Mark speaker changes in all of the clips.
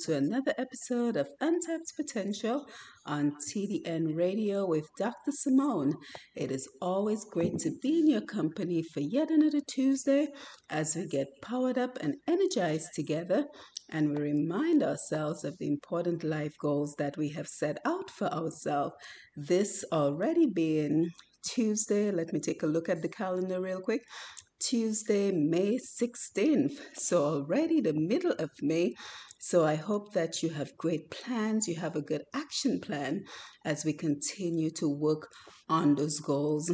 Speaker 1: to
Speaker 2: another episode of Untapped Potential on TDN Radio with Dr. Simone. It is always great to be in your company for yet another Tuesday as we get powered up and energized together and we remind ourselves of the important life goals that we have set out for ourselves. This already being Tuesday, let me take a look at the calendar real quick. Tuesday, May 16th. So, already the middle of May. So, I hope that you have great plans, you have a good action plan as we continue to work on those goals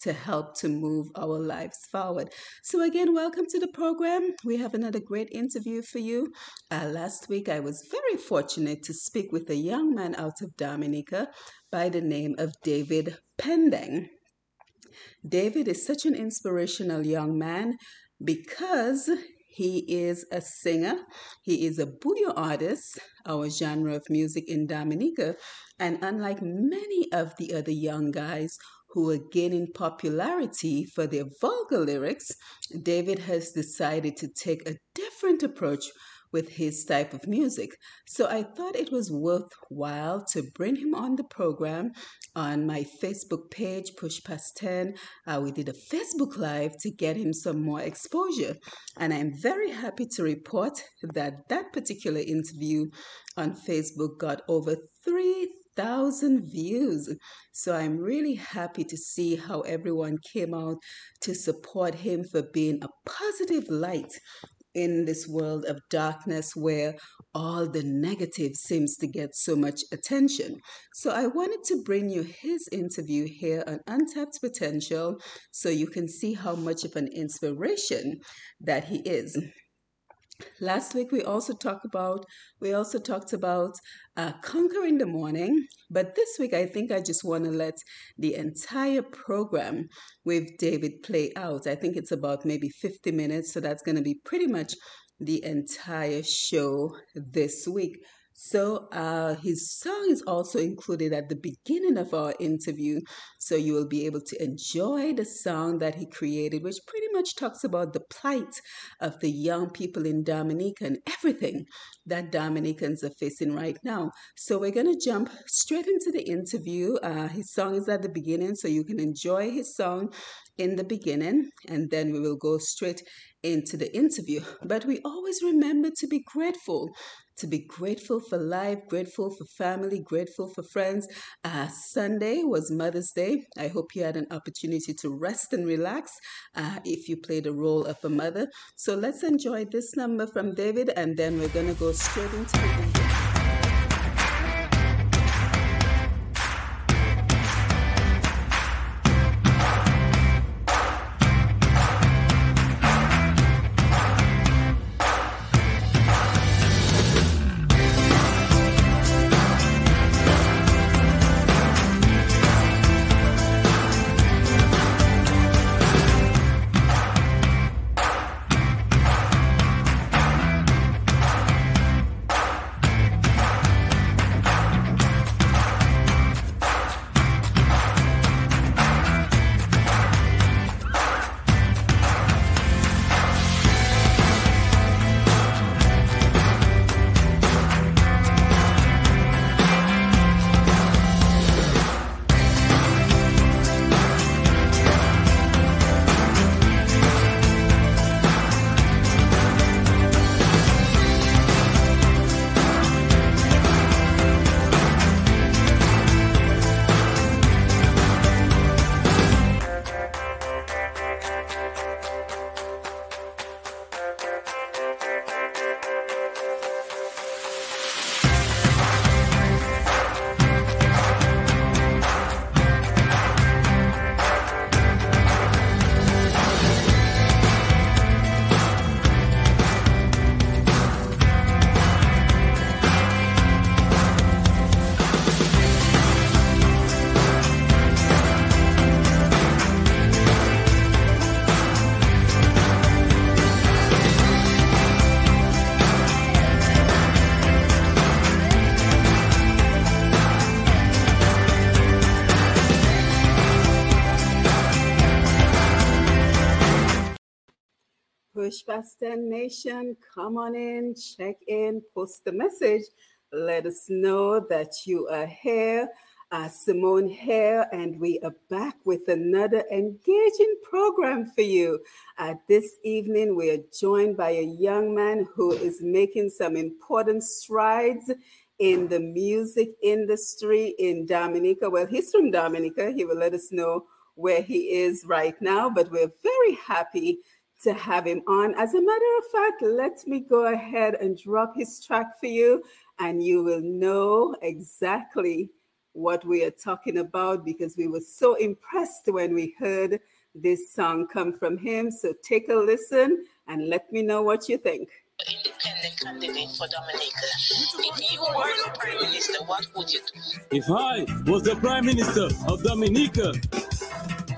Speaker 2: to help to move our lives forward. So, again, welcome to the program. We have another great interview for you. Uh, last week, I was very fortunate to speak with a young man out of Dominica by the name of David Pendenque. David is such an inspirational young man because he is a singer, he is a bouyon artist, our genre of music in Dominica, and unlike many of the other young guys who are gaining popularity for their vulgar lyrics, David has decided to take a different approach with his type of music. So I thought it was worthwhile to bring him on the program on my Facebook page, Push Past 10. Uh, we did a Facebook Live to get him some more exposure. And I'm very happy to report that that particular interview on Facebook got over 3,000 views. So I'm really happy to see how everyone came out to support him for being a positive light in this world of darkness where all the negative seems to get so much attention. So I wanted to bring you his interview here on Untapped Potential so you can see how much of an inspiration that he is. Last week we also talked about we also talked about uh, conquering the morning, but this week I think I just want to let the entire program with David play out. I think it's about maybe 50 minutes, so that's going to be pretty much the entire show this week. So uh, his song is also included at the beginning of our interview, so you will be able to enjoy the song that he created, which pretty much talks about the plight of the young people in Dominica and everything that Dominicans are facing right now. So we're gonna jump straight into the interview. Uh, his song is at the beginning, so you can enjoy his song in the beginning, and then we will go straight into the interview. But we always remember to be grateful to be grateful for life, grateful for family, grateful for friends. Uh, Sunday was Mother's Day. I hope you had an opportunity to rest and relax uh, if you played the role of a mother. So let's enjoy this number from David, and then we're going to go straight into the interview. 10 Nation, come on in, check in, post the message. Let us know that you are here. Uh, Simone here, and we are back with another engaging program for you. Uh, this evening, we are joined by a young man who is making some important strides in the music industry in Dominica. Well, he's from Dominica. He will let us know where he is right now, but we're very happy to have him on. As a matter of fact, let me go ahead and drop his track for you, and you will know exactly what we are talking about because we were so impressed when we heard this song come from him. So take a listen and let me know what you think.
Speaker 3: Independent candidate for Dominica. If you were the prime minister, what would you do?
Speaker 4: If I was the prime minister of Dominica,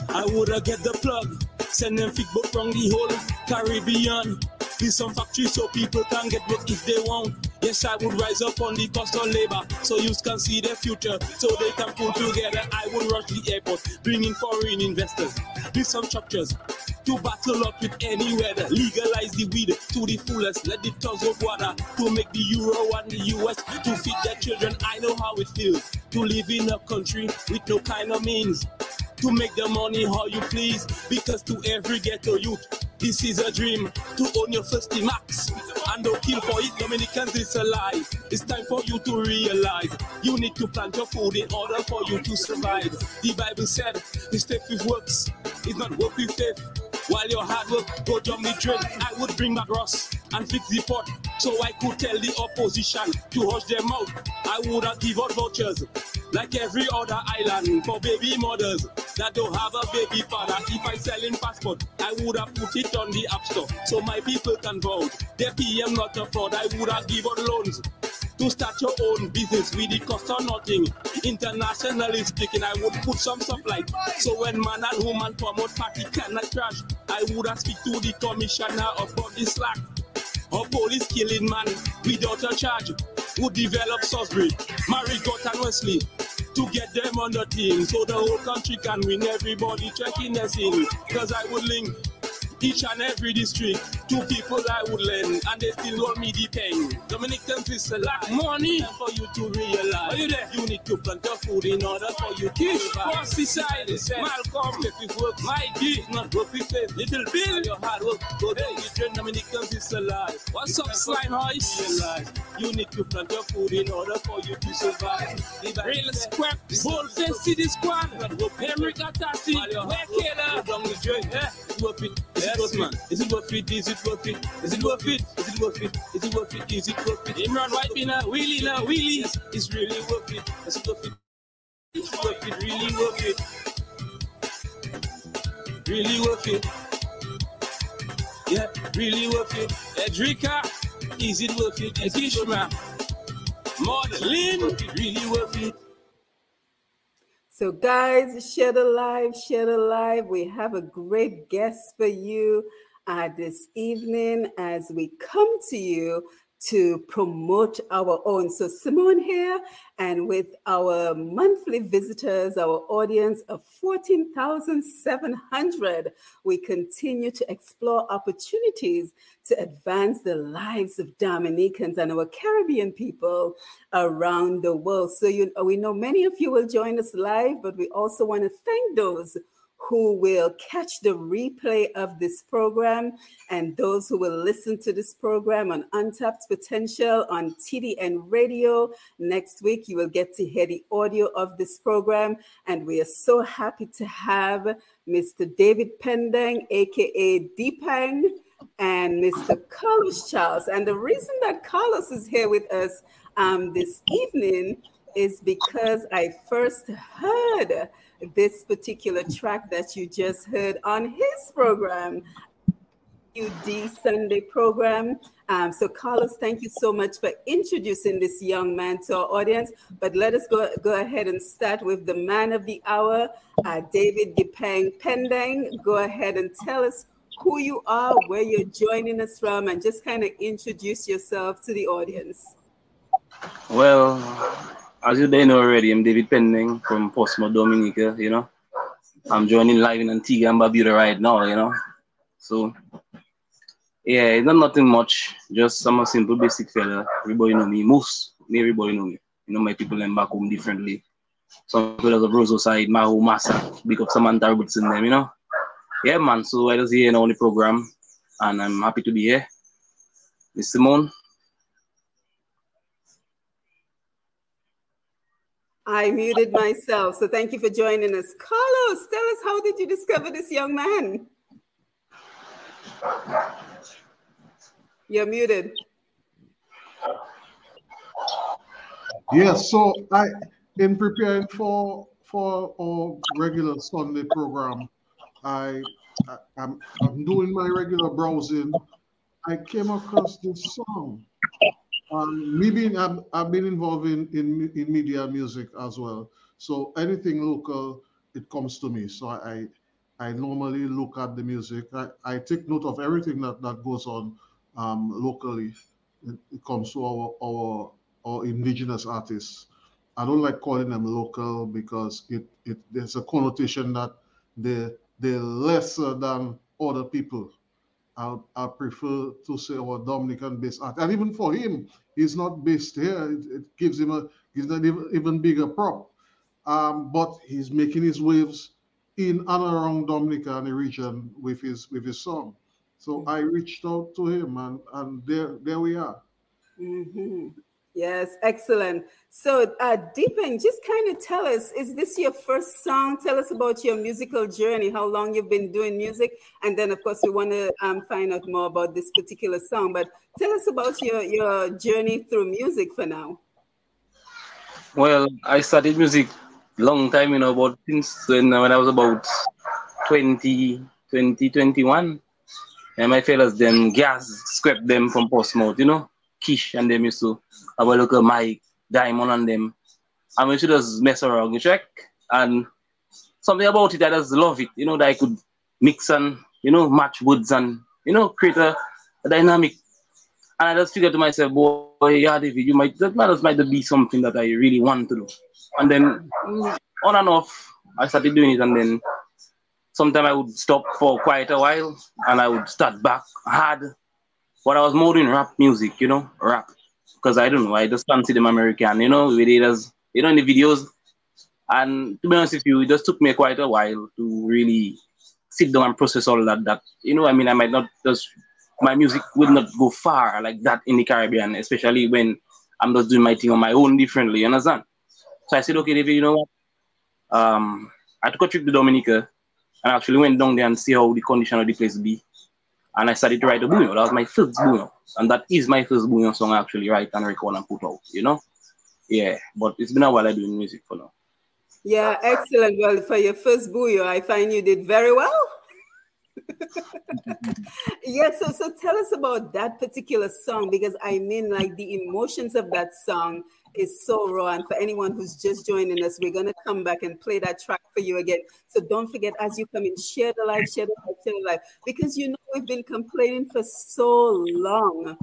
Speaker 4: I would have get the plug Send them fit boat from the whole Caribbean. Build some factories so people can get work if they want. Yes, I would rise up on the cost of labor so you can see the future, so they can pull together. I would rush the airport, bring in foreign investors, build some structures to battle up with any weather. Legalize the weed to the fullest, let the tons of water to make the euro and the US to feed their children. I know how it feels to live in a country with no kind of means to make the money how you please. Because to every ghetto youth, this is a dream to own your first max and don't kill for it. Dominicans, it's a lie. It's time for you to realize you need to plant your food in order for you to survive. The Bible said, "This faith with works is not work with faith." While your hard work go down the drain, I would bring back Ross and fix the pot so I could tell the opposition to hush their mouth. I would have give out vouchers like every other island for baby mothers that don't have a baby father. If I sell in passport, I would have put it on the app store so my people can vote. The PM not a fraud, I would have given loans to start your own business with the cost of nothing. Internationally speaking, I would put some like so when man and woman promote party cannot crash. I would have speak to the commissioner about the slack. Or police killing man without a charge would develop Salisbury, Marigot and Wesley to get them on the team so the whole country can win. Everybody checking their scene. Cause I would link each and every district. Two people I would lend, and they still want me the pen. Dominicans is a lot money for you to realize. Are you there? You need to plant your food in order for you to survive. Cross the side, Malcolm, if you work mighty, not work with faith. Little Bill, your hard work, go there, you train Dominicans is alive. What's up, slime hoist? You need to plant your food in order for you to survive. Real square, bold face, city squad. Henry Gatati, where killer? Down the drain, eh? Worth it. It worth it? Is it worth it? Is it worth it? Is it worth it? Is it worth it? Is it worth it? Is it worth it? Imran White been a wheelie now, wheelie. It's really worth it. Is it worth it? Is it worth it? Really worth it. Really worth it. Yeah, really worth it. Edrica, is it worth it? Kishma, Maudlin, really worth it.
Speaker 2: So, guys, share the live, share the live. We have a great guest for you uh, this evening as we come to you to promote our own. So, Simone here, and with our monthly visitors, our audience of 14,700, we continue to explore opportunities to advance the lives of Dominicans and our Caribbean people around the world. So, you, we know many of you will join us live, but we also want to thank those who will catch the replay of this program and those who will listen to this program on Untapped Potential on TDN Radio. Next week, you will get to hear the audio of this program. And we are so happy to have Mr. David Pendenque, aka Deepang, and Mr. Carlos Charles. And the reason that Carlos is here with us um, this evening is because I first heard this particular track that you just heard on his program, UD Sunday program. Um, so, Carlos, thank you so much for introducing this young man to our audience. But let us go, go ahead and start with the man of the hour, uh, David Gipang Pendenque. Go ahead and tell us who you are, where you're joining us from, and just kind of introduce yourself to the audience.
Speaker 5: Well, as you know already, I'm David Pendenque from Portsmouth, Dominica, you know. I'm joining live in Antigua and Barbuda right now, you know. So Yeah, it's not nothing much. Just some simple basic fella. Everybody know me. Most everybody know me. You know my people in back home differently. Some people of Roseau side, Mahaut Massa, big up Samantha Robertson them, you know. Yeah man, so I just here on the program and I'm happy to be here. Miss Simone.
Speaker 2: I muted myself, so thank you for joining us. Carlos, tell us how did you discover this young man? You're muted.
Speaker 6: Yes, so I in preparing for for our regular Sunday program, I, I I'm, I'm doing my regular browsing. I came across this song. Um, me being I've, I've been involved in, in in media music as well. So anything local, it comes to me. So I I normally look at the music. I, I take note of everything that, that goes on um, locally. It, it comes to our our our indigenous artists. I don't like calling them local because it, it there's a connotation that they they're lesser than other people. I, I prefer to say our Dominican based art. And even for him, he's not based here. It, it gives him a gives an even, even bigger prop. Um, but he's making his waves in and around Dominica and the region with his with his song. So I reached out to him and, and there there we are.
Speaker 2: Mm-hmm. Yes, excellent. So, uh, Deepan, just kind of tell us: Is this your first song? Tell us about your musical journey. How long you've been doing music, and then, of course, we want to um, find out more about this particular song. But tell us about your your journey through music for now.
Speaker 5: Well, I started music long time, you know, about since when, when I was about 20, 20, 21. And my fellas, them gas scraped them from Portsmouth, you know, Kish and them used to have a look at Mike, Diamond and them. We should just mess around, you check. And something about it, I just love it, you know, that I could mix and, you know, match woods and, you know, create a, a dynamic. And I just figured to myself, boy, yeah, David, you might, that might, might be something that I really want to do. And then on and off, I started doing it. And then sometimes I would stop for quite a while and I would start back hard. But I was more doing rap music, you know, rap. Because I don't know, I just fancy them American, you know, with it as, you know, in the videos. And to be honest with you, it just took me quite a while to really sit down and process all that. That you know, I mean, I might not just my music would not go far like that in the Caribbean, especially when I'm just doing my thing on my own differently. You understand? So I said, okay, David, you know what? Um, I took a trip to Dominica and actually went down there and see how the condition of the place be. And I started to write a bouyon. That was my first bouyon. And that is my first bouyon song I actually write and record and put out, you know? Yeah, but it's been a while I doing music for now.
Speaker 2: Yeah, excellent. Well, for your first bouillon, I find you did very well. yeah, so so tell us about that particular song because I mean, like the emotions of that song is so raw. And for anyone who's just joining us, we're gonna come back and play that track for you again. So don't forget as you come in, share the live, share the live, share the live, because you know we've been complaining for so long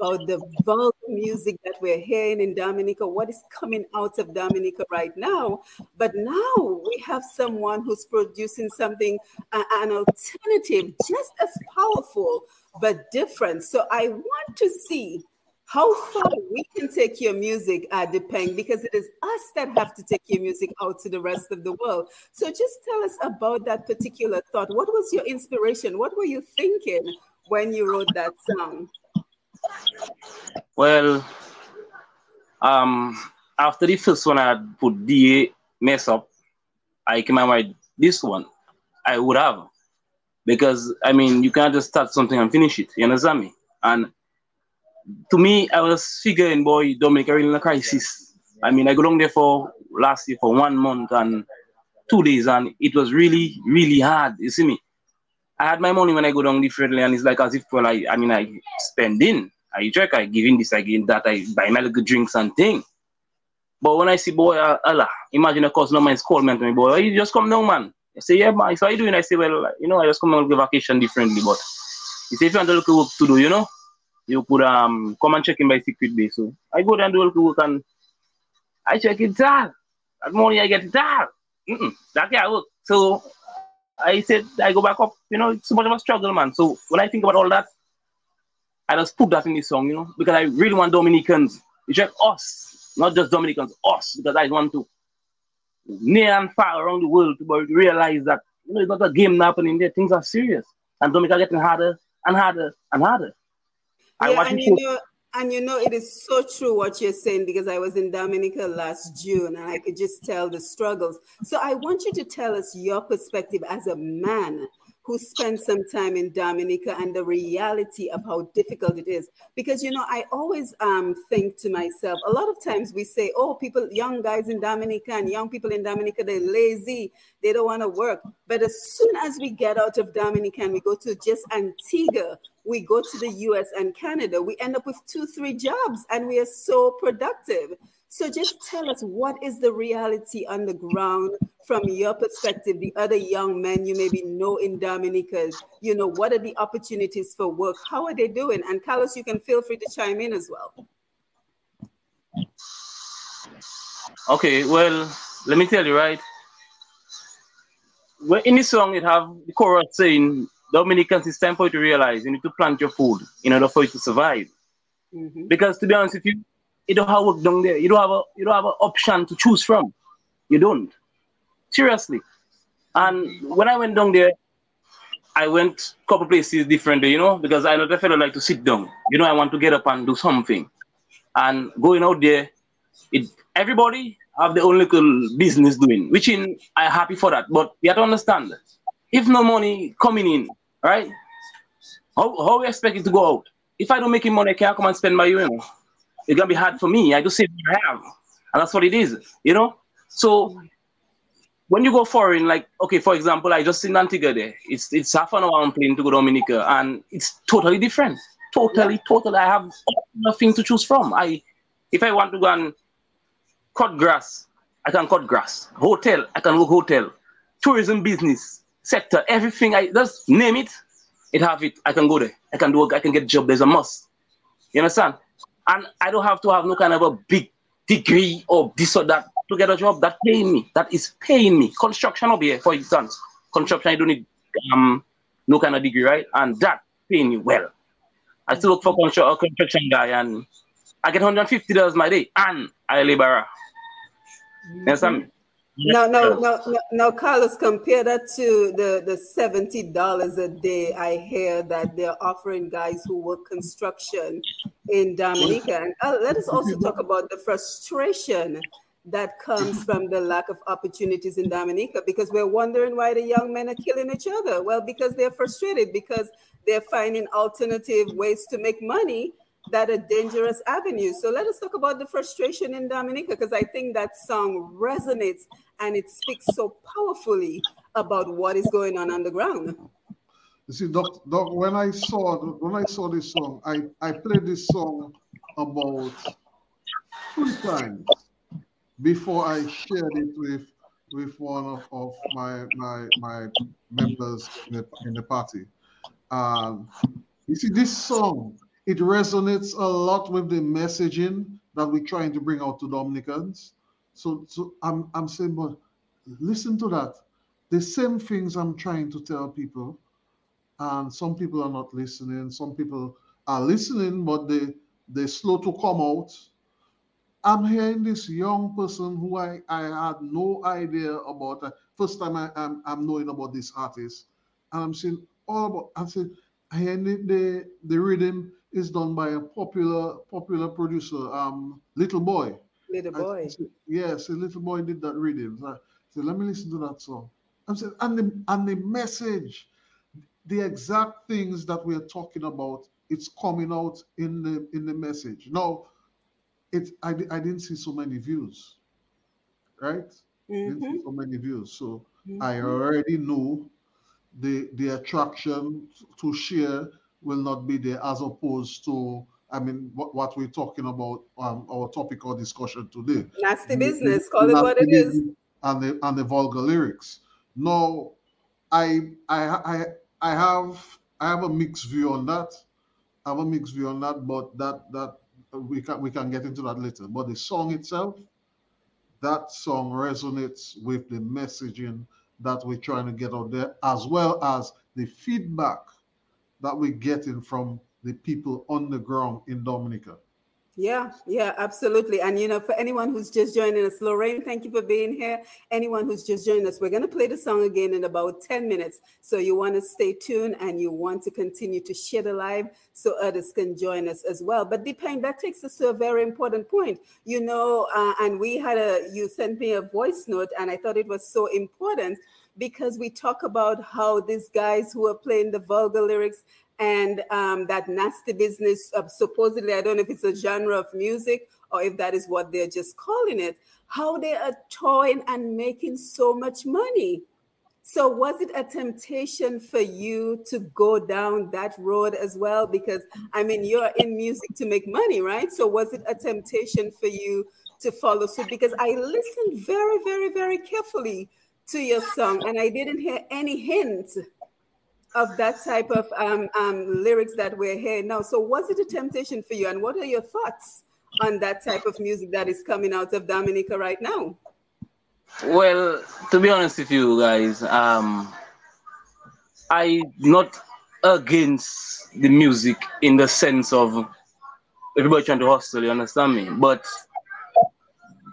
Speaker 2: about the vulgar music that we're hearing in Dominica, what is coming out of Dominica right now. But now we have someone who's producing something, uh, an alternative, just as powerful, but different. So I want to see how far we can take your music, uh, Depeng, because it is us that have to take your music out to the rest of the world. So just tell us about that particular thought. What was your inspiration? What were you thinking when you wrote that song?
Speaker 5: Well, um, after the first one I put DA mess up, I came out with this one. I would have. Because I mean you can't just start something and finish it, you understand me? And to me, I was figuring, boy, Dominica really in a crisis. I mean, I go down there for last year for one month and two days, and it was really, really hard. You see me? I had my money when I go down differently, and it's like as if, well, I, I mean, I spend in. I check, I give in this, I give that, I buy my little drinks and thing. But when I see, boy, uh, Allah, imagine a cousin of mine's call me to me, boy, you just come down, man. I say, yeah, man, so how you doing? I say, well, you know, I just come on vacation differently, but you say, if you want to look at work to do, you know, you could um come and check in by secret base. So I go there and do a little work and I check it all. That morning I get it all. Mm-mm, that can't work. So I said I go back up. You know, it's so much of a struggle, man. So when I think about all that, I just put that in the song, you know, because I really want Dominicans, it's just us, not just Dominicans, us, because I want to near and far around the world to realize that you know it's not a game happening there. Things are serious, and Dominica getting harder and harder and harder.
Speaker 2: I yeah, and you know, and you know, it is so true what you're saying because I was in Dominica last June and I could just tell the struggles. So I want you to tell us your perspective as a man who spent some time in Dominica and the reality of how difficult it is. Because, you know, I always um, think to myself, a lot of times we say, oh, people, young guys in Dominica and young people in Dominica, they're lazy, they don't want to work. But as soon as we get out of Dominica and we go to just Antigua, we go to the US and Canada, we end up with two, three jobs and we are so productive. So just tell us what is the reality on the ground from your perspective, the other young men you maybe know in Dominica, you know, what are the opportunities for work? How are they doing? And Carlos, you can feel free to chime in as well.
Speaker 5: Okay, well, let me tell you, right? Well, in this song, it have the chorus saying, Dominicans, it's time for you to realize you need to plant your food in order for you to survive. Mm-hmm. Because to be honest with you, you don't have work down there. You don't have a you don't have an option to choose from. You don't. Seriously. And when I went down there, I went a couple places different, you know, because I the fellow like to sit down. You know, I want to get up and do something. And going out there, it everybody have their own little business doing, which in I happy for that. But you have to understand, if no money coming in, right? How, how we expect it to go out? If I don't make money, I can't come and spend my you know it's gonna be hard for me. I just say what I have, and that's what it is, you know. So when you go foreign, like okay, for example, I just in Antigua there. It's it's half an hour on plane to go to Dominica, and it's totally different. Totally, yeah. totally. I have nothing to choose from. I if I want to go and cut grass, I can cut grass. Hotel, I can work hotel. Tourism business sector, everything. I just name it, it have it. I can go there. I can do. I can get job. There's a must. You understand? And I don't have to have no kind of a big degree or this or that to get a job that paying me. That is paying me. Construction over here, for instance. Construction, I don't need um no kind of degree, right? And that paying me well. I still look for construction guy and I get $150 my day and I labor.
Speaker 2: Mm-hmm. Yes, I'm no, no, no, no, no, Carlos, compare that to the, the $70 a day I hear that they're offering guys who work construction in Dominica. And uh, let us also talk about the frustration that comes from the lack of opportunities in Dominica because we're wondering why the young men are killing each other. Well, because they're frustrated, because they're finding alternative ways to make money that a dangerous avenue. So let us talk about the frustration in Dominica because I think that song resonates and it speaks so powerfully about what is going on on the ground.
Speaker 6: You see, Doc, Doc, when I saw when I saw this song, I, I played this song about three times before I shared it with with one of, of my my my members in the, in the party. Um, you see, this song it resonates a lot with the messaging that we're trying to bring out to Dominicans. So, so I'm, I'm saying, but listen to that. The same things I'm trying to tell people, and some people are not listening. Some people are listening, but they they're slow to come out. I'm hearing this young person who I, I had no idea about. Uh, first time I, I'm, I'm knowing about this artist, and I'm saying all about. I said, I hear the, the the rhythm is done by a popular popular producer, um, Little Boy.
Speaker 2: Little Boy.
Speaker 6: Yes, a Little Boy did that reading. So I said, let me listen to that song. I'm saying, and the and the message, the exact things that we're talking about, it's coming out in the in the message. No, it I, I didn't see so many views, right? Mm-hmm. Didn't see mm-hmm. so many views. So mm-hmm. I already knew the the attraction to share will not be there as opposed to I mean what, what we're talking about um, our topic or discussion today.
Speaker 2: Nasty business, call it what it is.
Speaker 6: And the and the vulgar lyrics. No, I I I I have I have a mixed view on that. I have a mixed view on that, but that that we can we can get into that later. But the song itself, that song resonates with the messaging that we're trying to get out there, as well as the feedback that we're getting from the people on the ground in Dominica.
Speaker 2: Yeah, yeah, absolutely. And you know, for anyone who's just joining us, Lorraine, thank you for being here. Anyone who's just joining us, we're going to play the song again in about 10 minutes. So you want to stay tuned and you want to continue to share the live so others can join us as well. But Deepang, that takes us to a very important point. You know, uh, and we had a, you sent me a voice note and I thought it was so important because we talk about how these guys who are playing the vulgar lyrics and um, that nasty business of supposedly i don't know if it's a genre of music or if that is what they're just calling it how they are toying and making so much money. So was it a temptation for you to go down that road as well? Because i mean you're in music to make money right? So was it a temptation for you to follow suit? Because i listened very very very carefully to your song and i didn't hear any hint of that type of um, um, lyrics that we're hearing now. So, was it a temptation for you, and what are your thoughts on that type of music that is coming out of Dominica right now?
Speaker 5: Well, to be honest with you guys, um, I not against the music in the sense of everybody trying to hustle. You understand me? But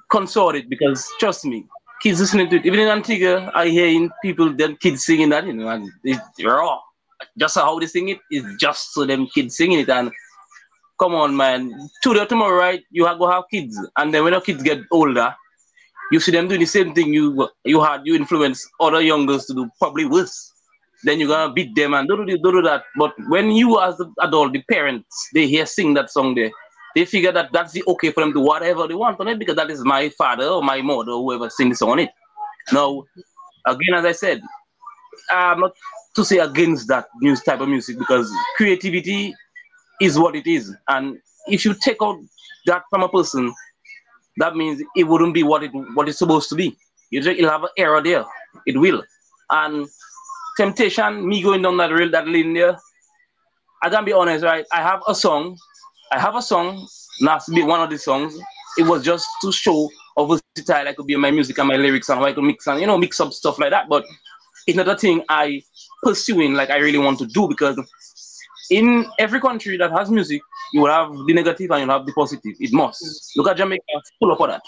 Speaker 5: consort it because trust me, kids listening to it. Even in Antigua, I hear people, then kids singing that, you know, and it's raw. Just how they sing it is just so them kids singing it. And come on, man, today tomorrow, right? You have go have kids, and then when your kids get older, you see them doing the same thing you you had you influence other young girls to do, probably worse. Then you're gonna beat them and don't do, don't do that. But when you as the adult, the parents, they hear sing that song there, they figure that that's the okay for them to whatever they want on it because that is my father or my mother or whoever sings on it. Now, again, as I said, I'm not to say against that new type of music because creativity is what it is. And if you take out that from a person, that means it wouldn't be what it what it's supposed to be. You'll have an error there. It will. And temptation, me going down that rail, that lane there, I gotta be honest, right? I have a song I have a song, to be one of the songs. It was just to show how versatile I could be in my music and my lyrics and how I could mix and you know mix up stuff like that. But it's not a thing I pursuing like I really want to do because in every country that has music, you will have the negative and you'll have the positive. It must. Look at Jamaica, full of that,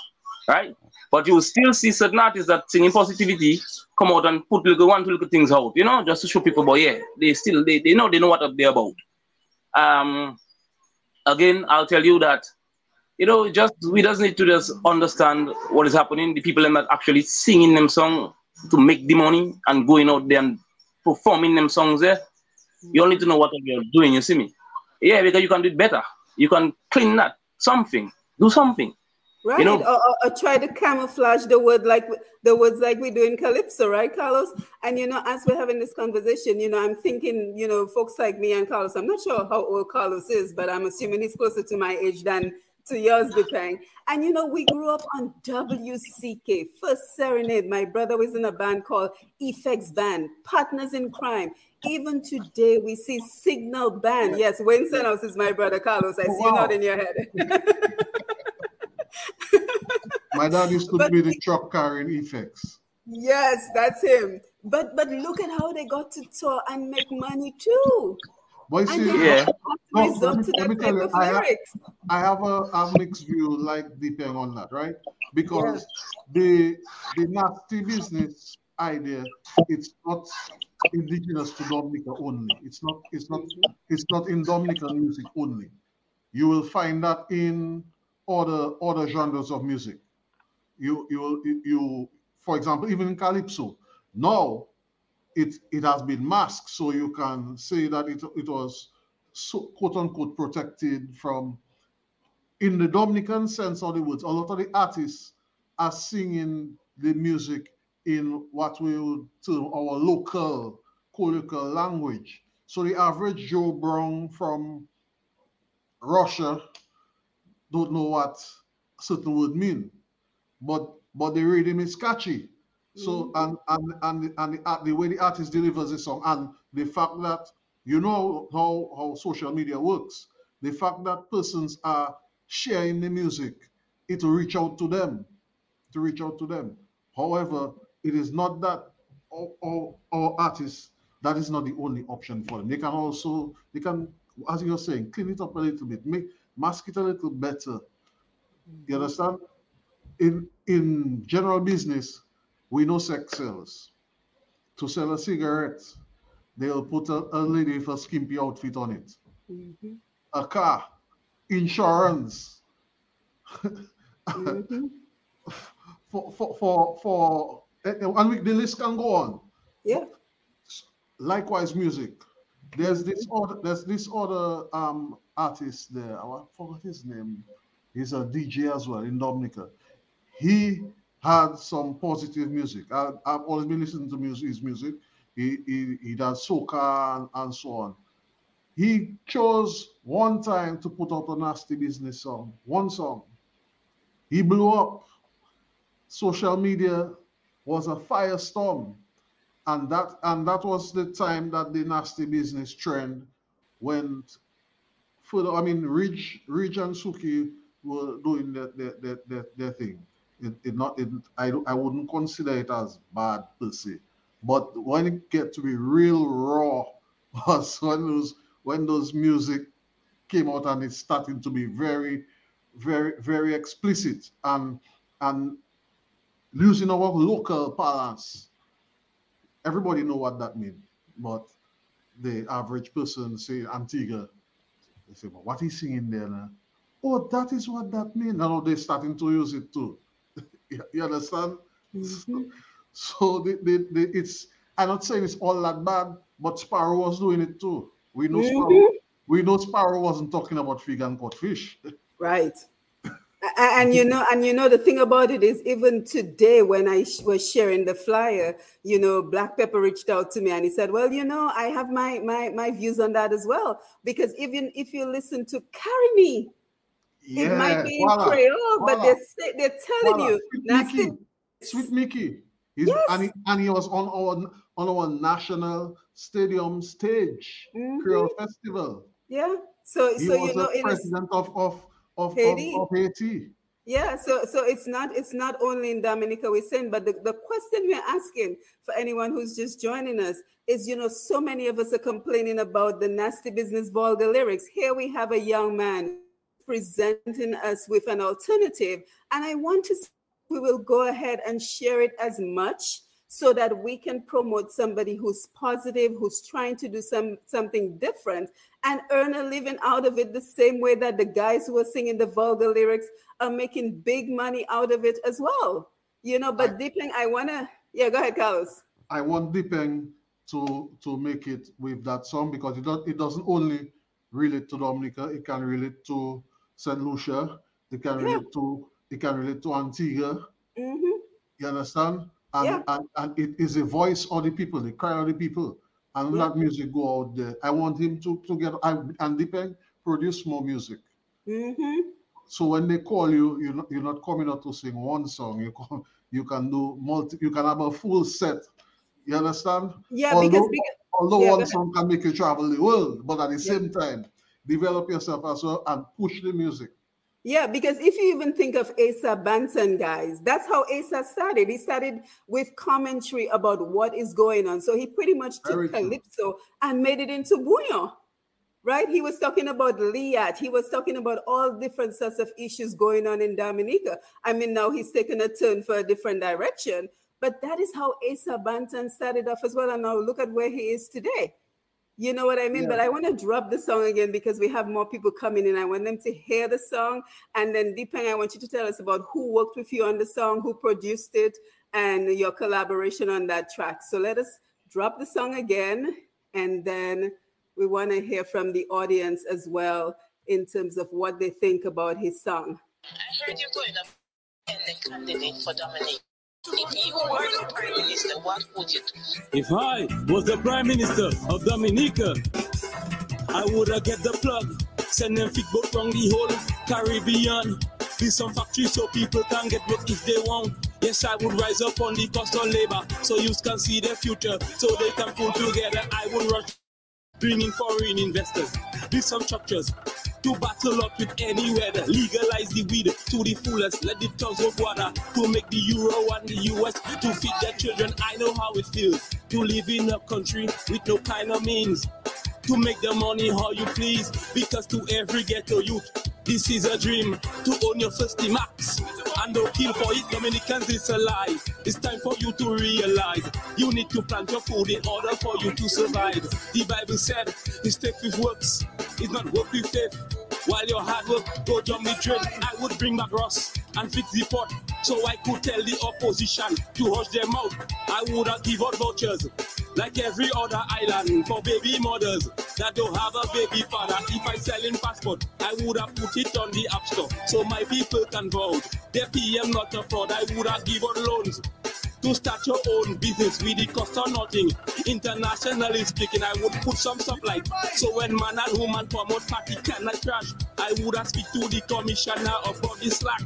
Speaker 5: right? But you will still see certain artists that singing positivity come out and put little one, two little things out, you know, just to show people. But yeah, they still they, they know they know what they're about. Um, again, I'll tell you that, you know, just we just need to just understand what is happening. The people that actually singing them song to make the money and going out there and performing them songs there. You only need to know what you're doing. You see me? Yeah, because you can do it better. You can clean that something, do something.
Speaker 2: Right. You know, or, or, or, try to camouflage the word like the words like we do in Calypso, right, Carlos? And you know, as we're having this conversation, you know, I'm thinking, you know, folks like me and Carlos. I'm not sure how old Carlos is, but I'm assuming he's closer to my age than to yours, Deepang. And you know, we grew up on WCK, First Serenade. My brother was in a band called Effects Band, Partners in Crime. Even today, we see Signal Band. Yes, Wayne Senos is my brother, Carlos. I see wow. you nodding your head.
Speaker 6: My dad used to but, be the truck carrying effects.
Speaker 2: Yes, that's him. But but look at how they got to tour and make money too.
Speaker 6: But see, yeah. No, let me, let me tell you, I have, I have a, a, mixed view like Deepang on that, right? Because yeah. the the nasty business idea, it's not indigenous to Dominica only. It's not it's not mm-hmm. it's not in Dominican music only. You will find that in other other genres of music. You you you for example, even in calypso, now it it has been masked, so you can say that it it was so, quote unquote protected from. In the Dominican sense of the words, a lot of the artists are singing the music in what we would term our local colloquial language. So the average Joe Brown from Russia don't know what certain word mean, but but the rhythm is catchy. So mm-hmm. and and and and the, the way the artist delivers the song and the fact that you know how how social media works, the fact that persons are sharing the music, it will reach out to them, to reach out to them. However, it is not that all, all, all artists that is not the only option for them. They can also they can as you're saying, clean it up a little bit, make mask it a little better. You understand? In in general business, we know sex sells. To sell a cigarette, they'll put a, a lady with a skimpy outfit on it.
Speaker 2: Mhm.
Speaker 6: A car, insurance.
Speaker 2: Mhm.
Speaker 6: for for for for and we, the list can go on.
Speaker 2: Yeah.
Speaker 6: Likewise, music. There's this other there's this other um artist there. I forgot his name. He's a DJ as well in Dominica. He had some positive music. I, I've always been listening to music, his music. He he, he does soca and, and so on. He chose one time to put out a nasty business song, one song. He blew up. Social media was a firestorm and that and that was the time that the nasty business trend went further. I mean, Ridge, Ridge and Suki were doing their their, their, their, their thing. It, it not it, I I wouldn't consider it as bad per se, but when it get to be real raw was when those when those music came out and it's starting to be very very very explicit and and losing our local balance everybody know what that means, but the average person say Antigua, they say, but what is singing there now? Oh, that is what that means. Now they're starting to use it too. You you understand?
Speaker 2: Mhm.
Speaker 6: So the, the, the, it's I'm not saying it's all that bad, but Sparrow was doing it too. We know Sparrow,
Speaker 2: Mhm.
Speaker 6: we know Sparrow wasn't talking about fig and codfish.
Speaker 2: Right. And you know, and you know, the thing about it is, even today, when I sh- was sharing the flyer, you know, Black Pepper reached out to me and he said, "Well, you know, I have my my my views on that as well because even if you listen to Carry Me, it might be in
Speaker 6: voila,
Speaker 2: Creole, but they're they're telling
Speaker 6: voila.
Speaker 2: you
Speaker 6: Sweet. Mickey, Sweet Mickey.
Speaker 2: Yes.
Speaker 6: and, he, and he was on our on our national stadium stage,
Speaker 2: Mhm.
Speaker 6: Creole Festival.
Speaker 2: Yeah. So
Speaker 6: He
Speaker 2: so
Speaker 6: was
Speaker 2: you know,
Speaker 6: the
Speaker 2: it is
Speaker 6: president of of of,
Speaker 2: Haiti.
Speaker 6: of, of Haiti.
Speaker 2: Yeah, so so it's not it's not only in Dominica we're saying, but the, the question we're asking for anyone who's just joining us is, you know, so many of us are complaining about the nasty business vulgar lyrics. Here we have a young man presenting us with an alternative, and I want to we will go ahead and share it as much so that we can promote somebody who's positive, who's trying to do some something different and earn a living out of it the same way that the guys who are singing the vulgar lyrics are making big money out of it as well. You know, but Deeping, I wanna yeah, go ahead, Carlos.
Speaker 6: I want Dipeng to to make it with that song because it does it doesn't only relate to Dominica, it can relate to Saint Lucia, They can
Speaker 2: Yeah.
Speaker 6: relate to they can relate to Antigua.
Speaker 2: hmm
Speaker 6: You understand? And,
Speaker 2: Yeah.
Speaker 6: and and it is a voice of the people, the cry of the people. And
Speaker 2: Yeah.
Speaker 6: that music go out there. I want him to to get I, and produce more music.
Speaker 2: Mm-hmm.
Speaker 6: So when they call you, you're not, you're not coming out to sing one song. You come, you can do multi. You can have a full set. You understand?
Speaker 2: Yeah,
Speaker 6: although,
Speaker 2: because, because
Speaker 6: although
Speaker 2: yeah,
Speaker 6: one song can make you travel the world, but at the
Speaker 2: Yeah.
Speaker 6: same time, develop yourself as well and push the music.
Speaker 2: Yeah, because if you even think of Asa Bantan, guys, that's how Asa started. He started with commentary about what is going on. So he pretty much took
Speaker 6: Very true.
Speaker 2: Calypso and made it into bouyon, right? He was talking about Liat. He was talking about all different sorts of issues going on in Dominica. I mean, now he's taken a turn for a different direction. But that is how Asa Bantan started off as well. And now look at where he is today. You know what I mean?
Speaker 6: Yeah.
Speaker 2: But I want to drop the song again because we have more people coming in. I want them to hear the song. And then Deepang, I want you to tell us about who worked with you on the song, who produced it, and your collaboration on that track. So let us drop the song again. And then we want to hear from the audience as well in terms of what they think about his song.
Speaker 3: I heard you're going to be the candidate for Dominic. If
Speaker 4: I was the Prime Minister of Dominica, I would have get the plug, send them fit boat from the whole Caribbean. Build some factories so people can get work if they want. Yes, I would rise up on the cost of labor so you can see their future, so they can pull together. I would rush, bring in foreign investors, build some structures to battle up with any weather. Legalize the weed to the fullest. Let the tons of water to make the euro and the US to feed their children. I know how it feels to live in a country with no kind of means. To make the money how you please. Because to every ghetto youth, this is a dream to own your first max. And don't kill for it, Dominicans, it's a lie. It's time for you to realize you need to plant your food in order for you to survive. The Bible said, "This faith with works is not work with faith. While your hard work go down the drain, I would bring my grass and fix the pot so I could tell the opposition to hush their mouth. I would have give out vouchers like every other island for baby mothers that don't have a baby father. If I sell in passport, I would have put it on the app store so my people can vote. Their PM not a fraud. I would have give out loans to start your own business with it cost or nothing. Internationally speaking, I would put some like so when man and woman promote party cannot crash. I would have speak to the commissioner about the slack.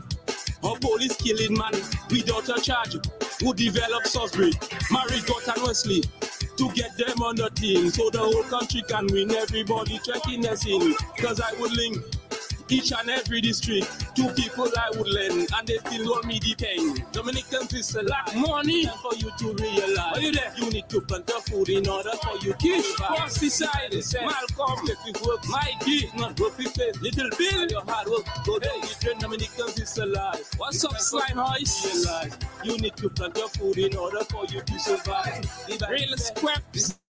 Speaker 4: Or police killing man without a charge. Who develop Salisbury, Marigot and Wesley to get them on the team so the whole country can win. Everybody checking their scene. Cause I would link each and every district Two people I would lend and they still owe me the pain. Dominicans is a lot money for you to realize. Are you there? You need to plant the food in order for you to survive. Cross the side, Malcolm, if you work, Mikey, not broke with faith. Little Bill, your hard work, go there, you train Dominicans is alive. What's up, slime hoist? You need to plant your food in order for you to survive. Real scraps.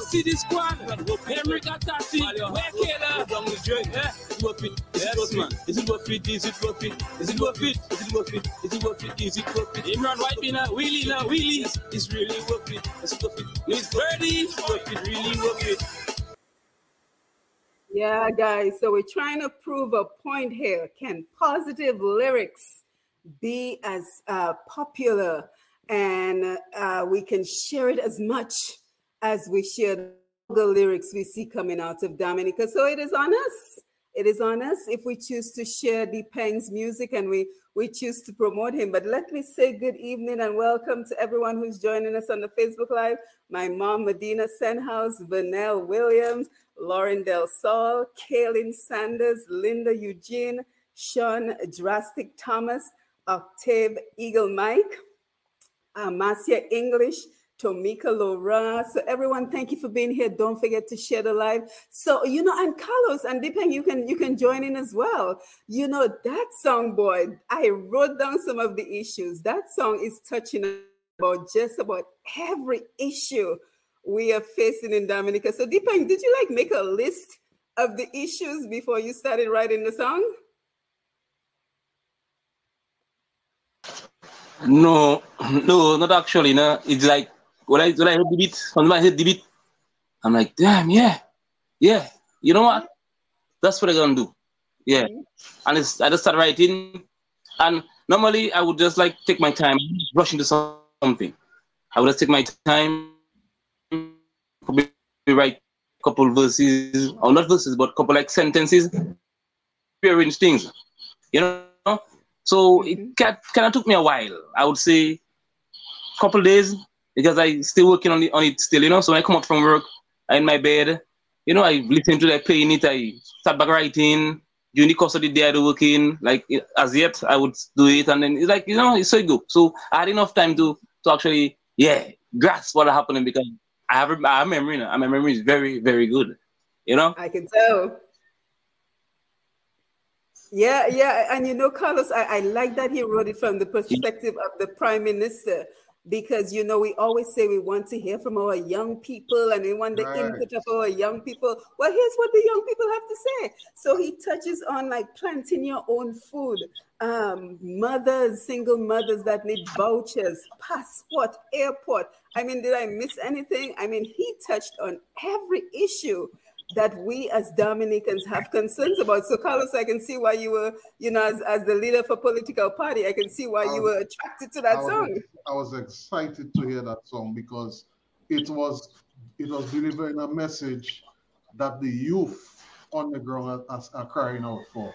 Speaker 4: See this squad, Henry Gatasi, where Kayla, down the drain, eh? Is it worth it? Is it worth it? Is it worth it? Is it worth it? Is it worth it? Is it worth it? Is it worth it? Is it worth it? Imran White been a wheelie now, wheelie. It's really worth it. Is worth it? Miss Birdie, worth it, really worth it.
Speaker 2: Yeah, guys. So we're trying to prove a point here. Can positive lyrics be as uh, popular and uh, we can share it as much as we share the lyrics we see coming out of Dominica? So it is on us. It is on us if we choose to share the Depeng's music and we, we choose to promote him. But let me say good evening and welcome to everyone who's joining us on the Facebook Live. My mom, Medina Senhouse, Vanell Williams, Lauren Del Sol, Kaylin Sanders, Linda Eugene, Sean Drastic Thomas, Octave Eagle Mike, Marcia English, Tomika Laura. So everyone, thank you for being here. Don't forget to share the live. So you know, and Carlos and Dipeng, you can you can join in as well. You know that song, boy. I wrote down some of the issues. That song is touching about just about every issue we are facing in Dominica. So Dipeng, did you like make a list of the issues before you started writing the song?
Speaker 5: No, no, not actually. No, it's like when I when I heard the beat, when I heard the beat, I'm like, damn, yeah, yeah. You know what? That's what I'm gonna do. Yeah. And it's, I just start writing, and normally I would just like take my time, rush into something. I would just take my time, probably write a couple verses, or not verses, but couple like sentences, rearrange things. You know. So it kind of took me a while. I would say, couple days, because I still working on it on it still, you know. So when I come up from work, I in my bed, you know, I listen to like playing it, I start back writing. During the course of the day, I do working. Like as yet, I would do it, and then it's like you know, it's so good. So I had enough time to to actually, yeah, grasp what happening because I have I have memory. Now. My memory is very very good. You know.
Speaker 2: I can tell. Yeah, yeah, and you know, Carlos, I, I like that he wrote it from the perspective of the prime minister because you know we always say we want to hear from our young people and we want the
Speaker 6: Right.
Speaker 2: input of our young people. Well here's what the young people have to say. So he touches on like planting your own food. Um mothers single mothers that need vouchers passport airport. I mean did i miss anything? I mean he touched on every issue that we as Dominicans have concerns about. So, Carlos, I can see why you were, you know, as, as the leader for political party, I can see why you were attracted to that
Speaker 6: I was,
Speaker 2: song.
Speaker 6: I was excited to hear that song because it was it was delivering a message that the youth on the ground are, are crying out for.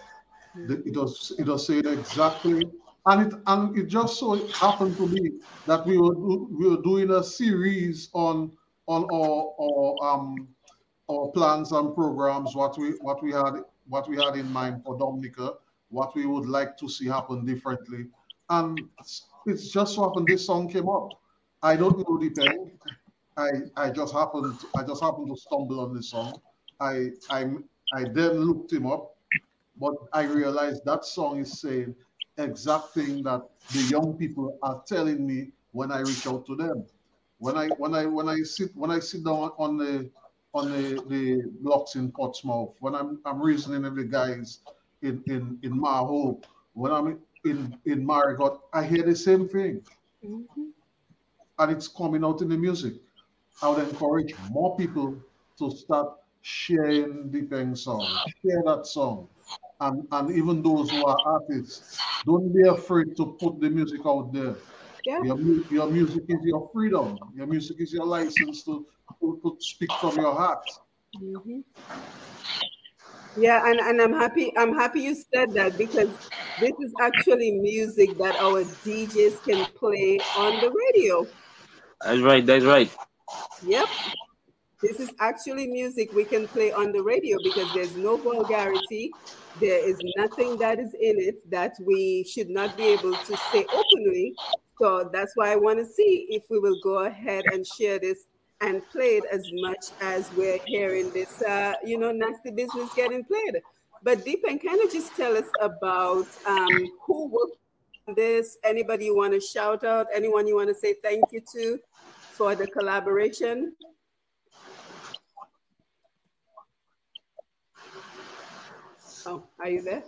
Speaker 6: It was it was saying exactly, and it and it just so happened to be that we were we were doing a series on on our, our um our plans and programs, what we what we had what we had in mind for Dominica, what we would like to see happen differently. And it's just so happened this song came up. I don't know the pen. I I just happened I just happened to stumble on this song I I I then looked him up, but I realized that song is saying exact thing that the young people are telling me when I reach out to them. When I when I when I sit when I sit down on the on the, the blocks in Portsmouth, when I'm I'm reasoning with the guys in in in Mahaut, when I'm in in Marigot, I hear the same thing,
Speaker 7: Mm-hmm.
Speaker 6: and it's coming out in the music. I would encourage more people to start sharing the Peng song, share that song. And, and even those who are artists, don't be afraid to put the music out there.
Speaker 7: Yeah.
Speaker 6: Your, your music is your freedom. Your music is your license to, to, to speak from your heart.
Speaker 7: Mhm.
Speaker 2: Yeah, and, and I'm happy I'm happy you said that because this is actually music that our DJs can play on the radio.
Speaker 5: That's right. That's right.
Speaker 2: Yep. This is actually music we can play on the radio because there's no vulgarity. There is nothing that is in it that we should not be able to say openly. So that's why I want to see if we will go ahead and share this and play it as much as we're hearing this, uh, you know, nasty business getting played. But Deepan, kind of just tell us about um, who worked on this. Anybody you want to shout out? Anyone you want to say thank you to for the collaboration? Oh, are you there?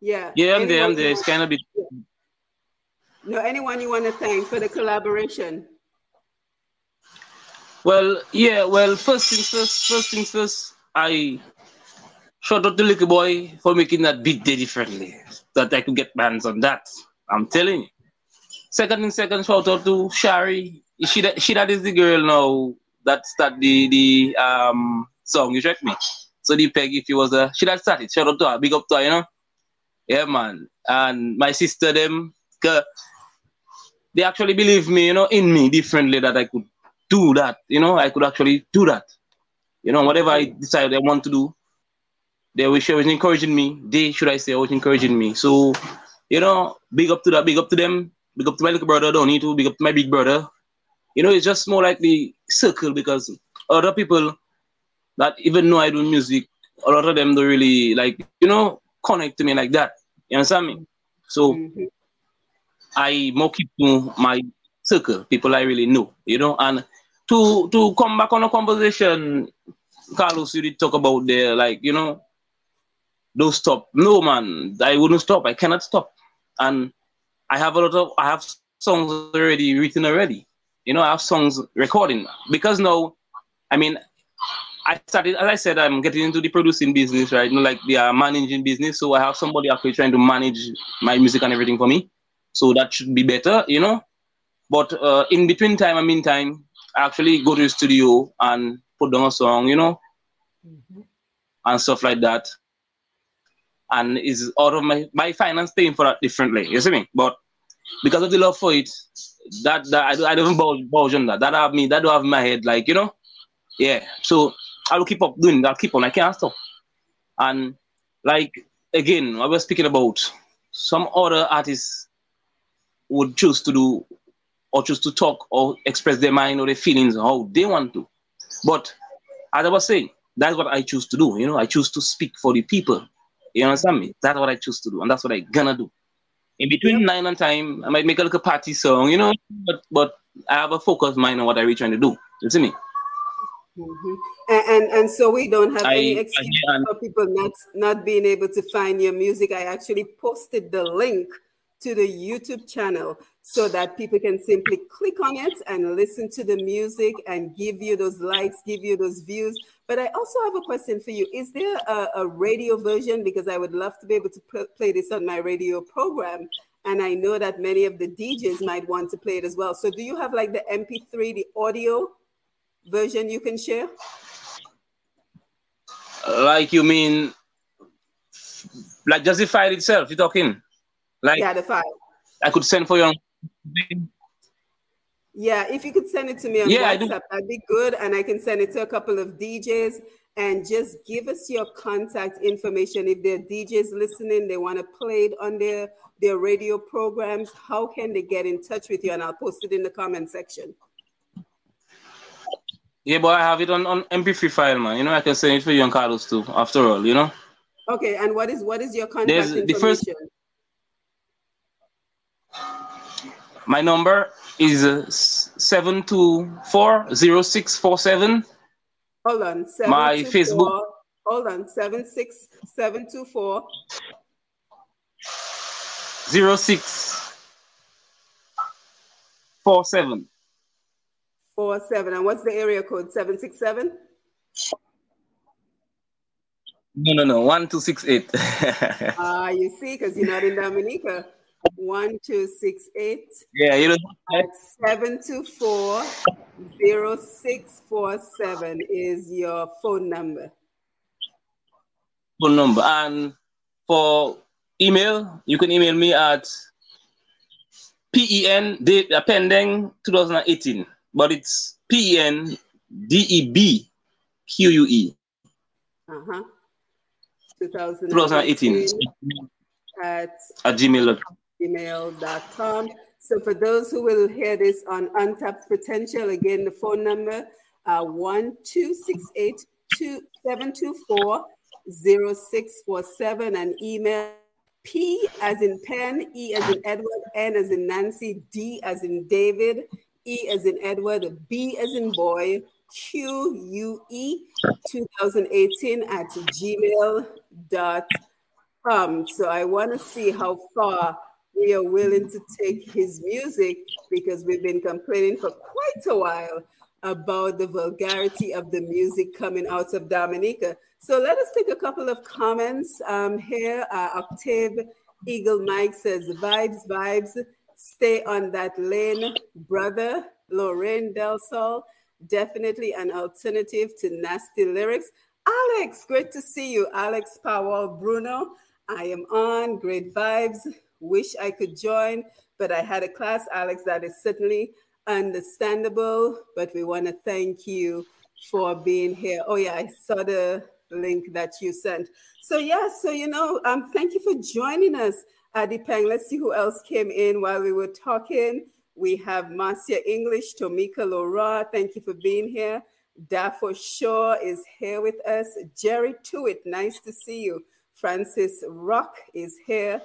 Speaker 2: Yeah.
Speaker 5: Yeah, I'm there. I'm there. It's kind of bit.
Speaker 2: No, anyone you want to thank for the collaboration?
Speaker 5: Well, yeah. Well, first things first. First things first. I shout out to Licky Boy for making that beat day differently, that I could get bands on that. I'm telling you. Second and second, shout out to Shari. She that she that is the girl now that start the the um song. You check me. So the peg, if you was a she that started. Shout out to her. Big up to her. You know. Yeah, man. And my sister them. They actually believe me, you know, in me differently that I could do that. You know, I could actually do that. You know, whatever I decide I want to do, they were always encouraging me. They, should I say, always encouraging me. So, you know, big up to that, big up to them, big up to my little brother, don't need to, big up to my big brother. You know, it's just more like the circle because other people that even know I do music, a lot of them don't really like, you know, connect to me like that. You understand me? So
Speaker 2: Mhm.
Speaker 5: I more keep to my circle, people I really know, you know. And to to come back on a conversation, Carlos, you did talk about there, like you know, don't stop. No man, I wouldn't stop. I cannot stop. And I have a lot of I have songs already written already. You know, I have songs recording because now, I mean, I started as I said, I'm getting into the producing business, right? You know, like the uh, managing business. So I have somebody actually trying to manage my music and everything for me. So that should be better, you know. But uh, in between time and meantime, I actually go to the studio and put down a song, you know, and stuff like that. And is out of my my finance paying for that differently. You see me? But because of the love for it, that that I, don't- I don't bulge, bulge on that. That have me. That don't have my head. Like you know, yeah. So I'll keep up doing that. Keep on. I can't stop. And like again, I was speaking about some other artists would choose to do or choose to talk or express their mind or their feelings how they want to. But as I was saying, that's what I choose to do. You know, I choose to speak for the people. You understand me? That's what I choose to do, and that's what I gonna do. In between nine and time, I might make a little party song, you know, but but I have a focused mind on what I really trying to do. You see me?
Speaker 2: Mhm. And, and and so we don't have
Speaker 5: I-
Speaker 2: any excuse for people not not being able to find your music. I actually posted the link to the YouTube channel so that people can simply click on it and listen to the music and give you those likes, give you those views. But I also have a question for you. Is there a, a radio version? Because I would love to be able to pl- play this on my radio program. And I know that many of the DJs might want to play it as well. So do you have like the MP3, the audio version you can share?
Speaker 5: Like you mean, like justified itself? you're talking? Like
Speaker 2: Yeah, the file.
Speaker 5: I could send for you.
Speaker 2: Yeah, if you could send it to me on
Speaker 5: Yeah.
Speaker 2: WhatsApp, that'd be good. And I can send it to a couple of DJs and just give us your contact information. If there are DJs listening, they want to play it on their, their radio programs, how can they get in touch with you? And I'll post it in the comment section.
Speaker 5: Yeah, but I have it on, on MP3 file, man. You know, I can send it for you and Carlos too. After all, you know.
Speaker 2: Okay, and what is what is your contact
Speaker 5: There's the
Speaker 2: information?
Speaker 5: first- My number is uh, seven two four zero six four seven.
Speaker 2: Hold on. Seven
Speaker 5: My
Speaker 2: two
Speaker 5: Facebook-
Speaker 2: four- Hold on. Seven six seven two four.
Speaker 5: Zero six four seven.
Speaker 2: Four seven. And what's the area code? Seven six seven.
Speaker 5: No, no, no. One two six eight.
Speaker 2: Ah, you see, because you're not in Dominica. One two six eight
Speaker 5: yeah, you know.
Speaker 2: seven two four zero six four seven is your phone number.
Speaker 5: phone number. And for email, you can email me at pen pending 2018, but it's pen d e b q u e
Speaker 2: Uh huh. 2018
Speaker 5: 2018
Speaker 2: at
Speaker 5: at gmail.com.
Speaker 2: gmail.com. So for those who will hear this on Untapped Potential, again, the phone number uh, 1-268-724-0647 and email P as in pen, E as in Edward, N as in Nancy, D as in David, E as in Edward, B as in boy, Q U E 2018 at gmail.com. So I want to see how far we are willing to take his music because we've been complaining for quite a while about the vulgarity of the music coming out of Dominica. So let us take a couple of comments um, here. Uh, Octave Eagle Mike says, "Vibes, vibes, stay on that lane, brother." Lorraine Del Sol, definitely an alternative to nasty lyrics. Alex, great to see you. Alex Powell Bruno, I am on. Great vibes. Wish I could join, but I had a class, Alex, that is certainly understandable. But we want to thank you for being here. Oh, yeah, I saw the link that you sent. So, yeah, so, you know, um, thank you for joining us, Adi Peng. Let's see who else came in while we were talking. We have Marcia English, Tomika Laura. Thank you for being here. Daffo Shaw is here with us. Jerry Tuitt, nice to see you. Francis Rock is here.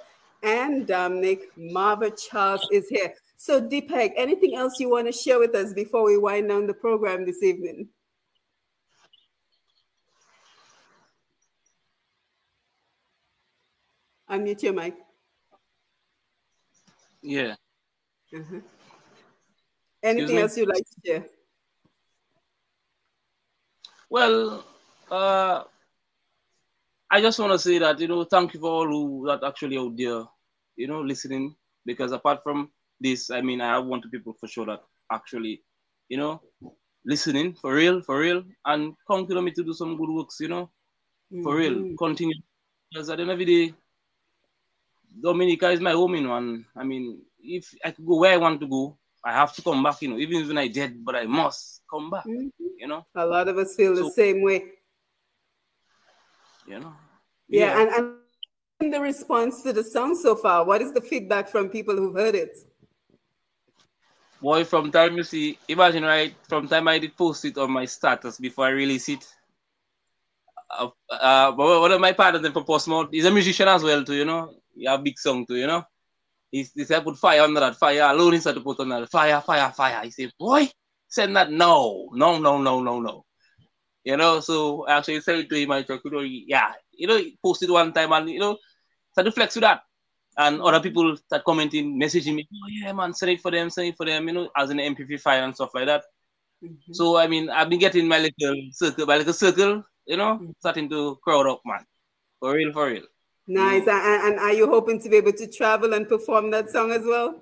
Speaker 2: And Dominic Marva Charles is here. So, Deepak, anything else you want to share with us before we wind down the program this evening? Unmute your mic.
Speaker 5: Yeah.
Speaker 2: Uh-huh. Anything else you'd like to share?
Speaker 5: Well, uh, I just want to say that you know, thank you for all who that actually out there, you know, listening. Because apart from this, I mean, I want people for sure that actually, you know, listening for real, for real, and come to me to do some good works, you know, for real.
Speaker 2: Mhm.
Speaker 5: Continue because at the end of the day, Dominica is my home, you know, and I mean, if I could go where I want to go, I have to come back, you know, even when I dead, but I must come back,
Speaker 2: Mhm.
Speaker 5: you know,
Speaker 2: A lot of us feel the same way.
Speaker 5: you know.
Speaker 2: Yeah, and, and in the response to the song so far, what is the feedback from people who've heard it?
Speaker 5: Boy, from time you see, imagine right, from time I did post it on my status before I release it. Uh, uh, one of my partners then for Portsmouth, he's a musician as well too, you know. He have big song too, you know. He's he said put fire under that fire alone he said to put on that fire, fire, fire. He said, boy, send that no, no, no, no, no, no. You know, so actually said to him, I you know, yeah, you know, posted one time and you know, started to flex with that. And other people start commenting, messaging me, oh yeah, man, send it for them, send it for them, you know, as an MP3 file and stuff like that.
Speaker 2: Mhm.
Speaker 5: So I mean, I've been getting my little circle, my little circle, you know, starting to crowd up, man. For real, for real.
Speaker 2: Nice. And, and are you hoping to be able to travel and perform that song as well?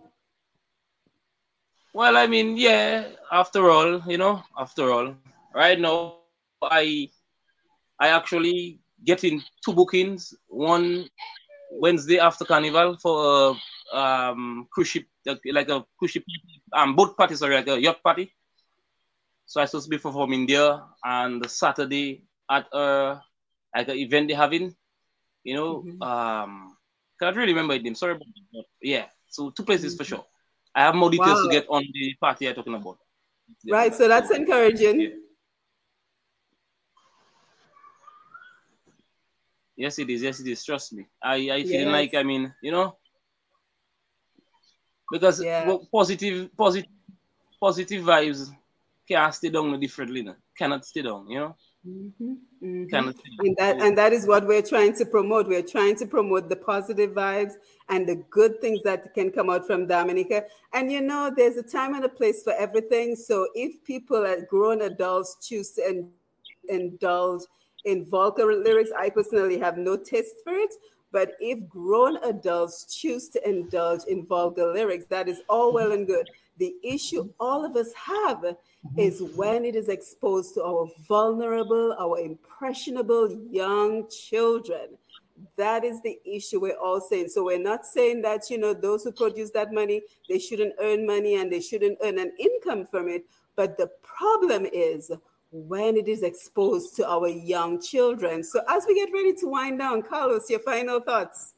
Speaker 5: Well, I mean, yeah, after all, you know, after all, right now, I I actually getting two bookings. One Wednesday after Carnival for a um, cruise ship, like a cruise ship, um, boat party, sorry, like a yacht party. So I supposed to be performing there, and Saturday at a like an event they having, you know,
Speaker 2: Mhm.
Speaker 5: um, can't really remember the name. Sorry, about that, but yeah. So two places for sure. I have more details
Speaker 2: Wow.
Speaker 5: to get on the party I'm talking about.
Speaker 2: Right. So that's encouraging.
Speaker 5: Yeah. Yes, it is. Yes, it is. Trust me. I I feel
Speaker 2: Yes.
Speaker 5: like I mean, you know, because
Speaker 2: Yeah.
Speaker 5: positive, positive, positive vibes can't stay down differently. No? Cannot stay down. You know,
Speaker 2: Mhm, mhm.
Speaker 5: cannot. Stay.
Speaker 2: And that and that is what we're trying to promote. We're trying to promote the positive vibes and the good things that can come out from Dominica. And you know, there's a time and a place for everything. So if people, as grown adults, choose to indulge in vulgar lyrics, I personally have no taste for it. But if grown adults choose to indulge in vulgar lyrics, that is all well and good. The issue all of us have is when it is exposed to our vulnerable, our impressionable young children. That is the issue we're all saying. So we're not saying that, you know, those who produce that money, they shouldn't earn money and they shouldn't earn an income from it. But the problem is when it is exposed to our young children. So as we get ready to wind down, Carlos, your final thoughts.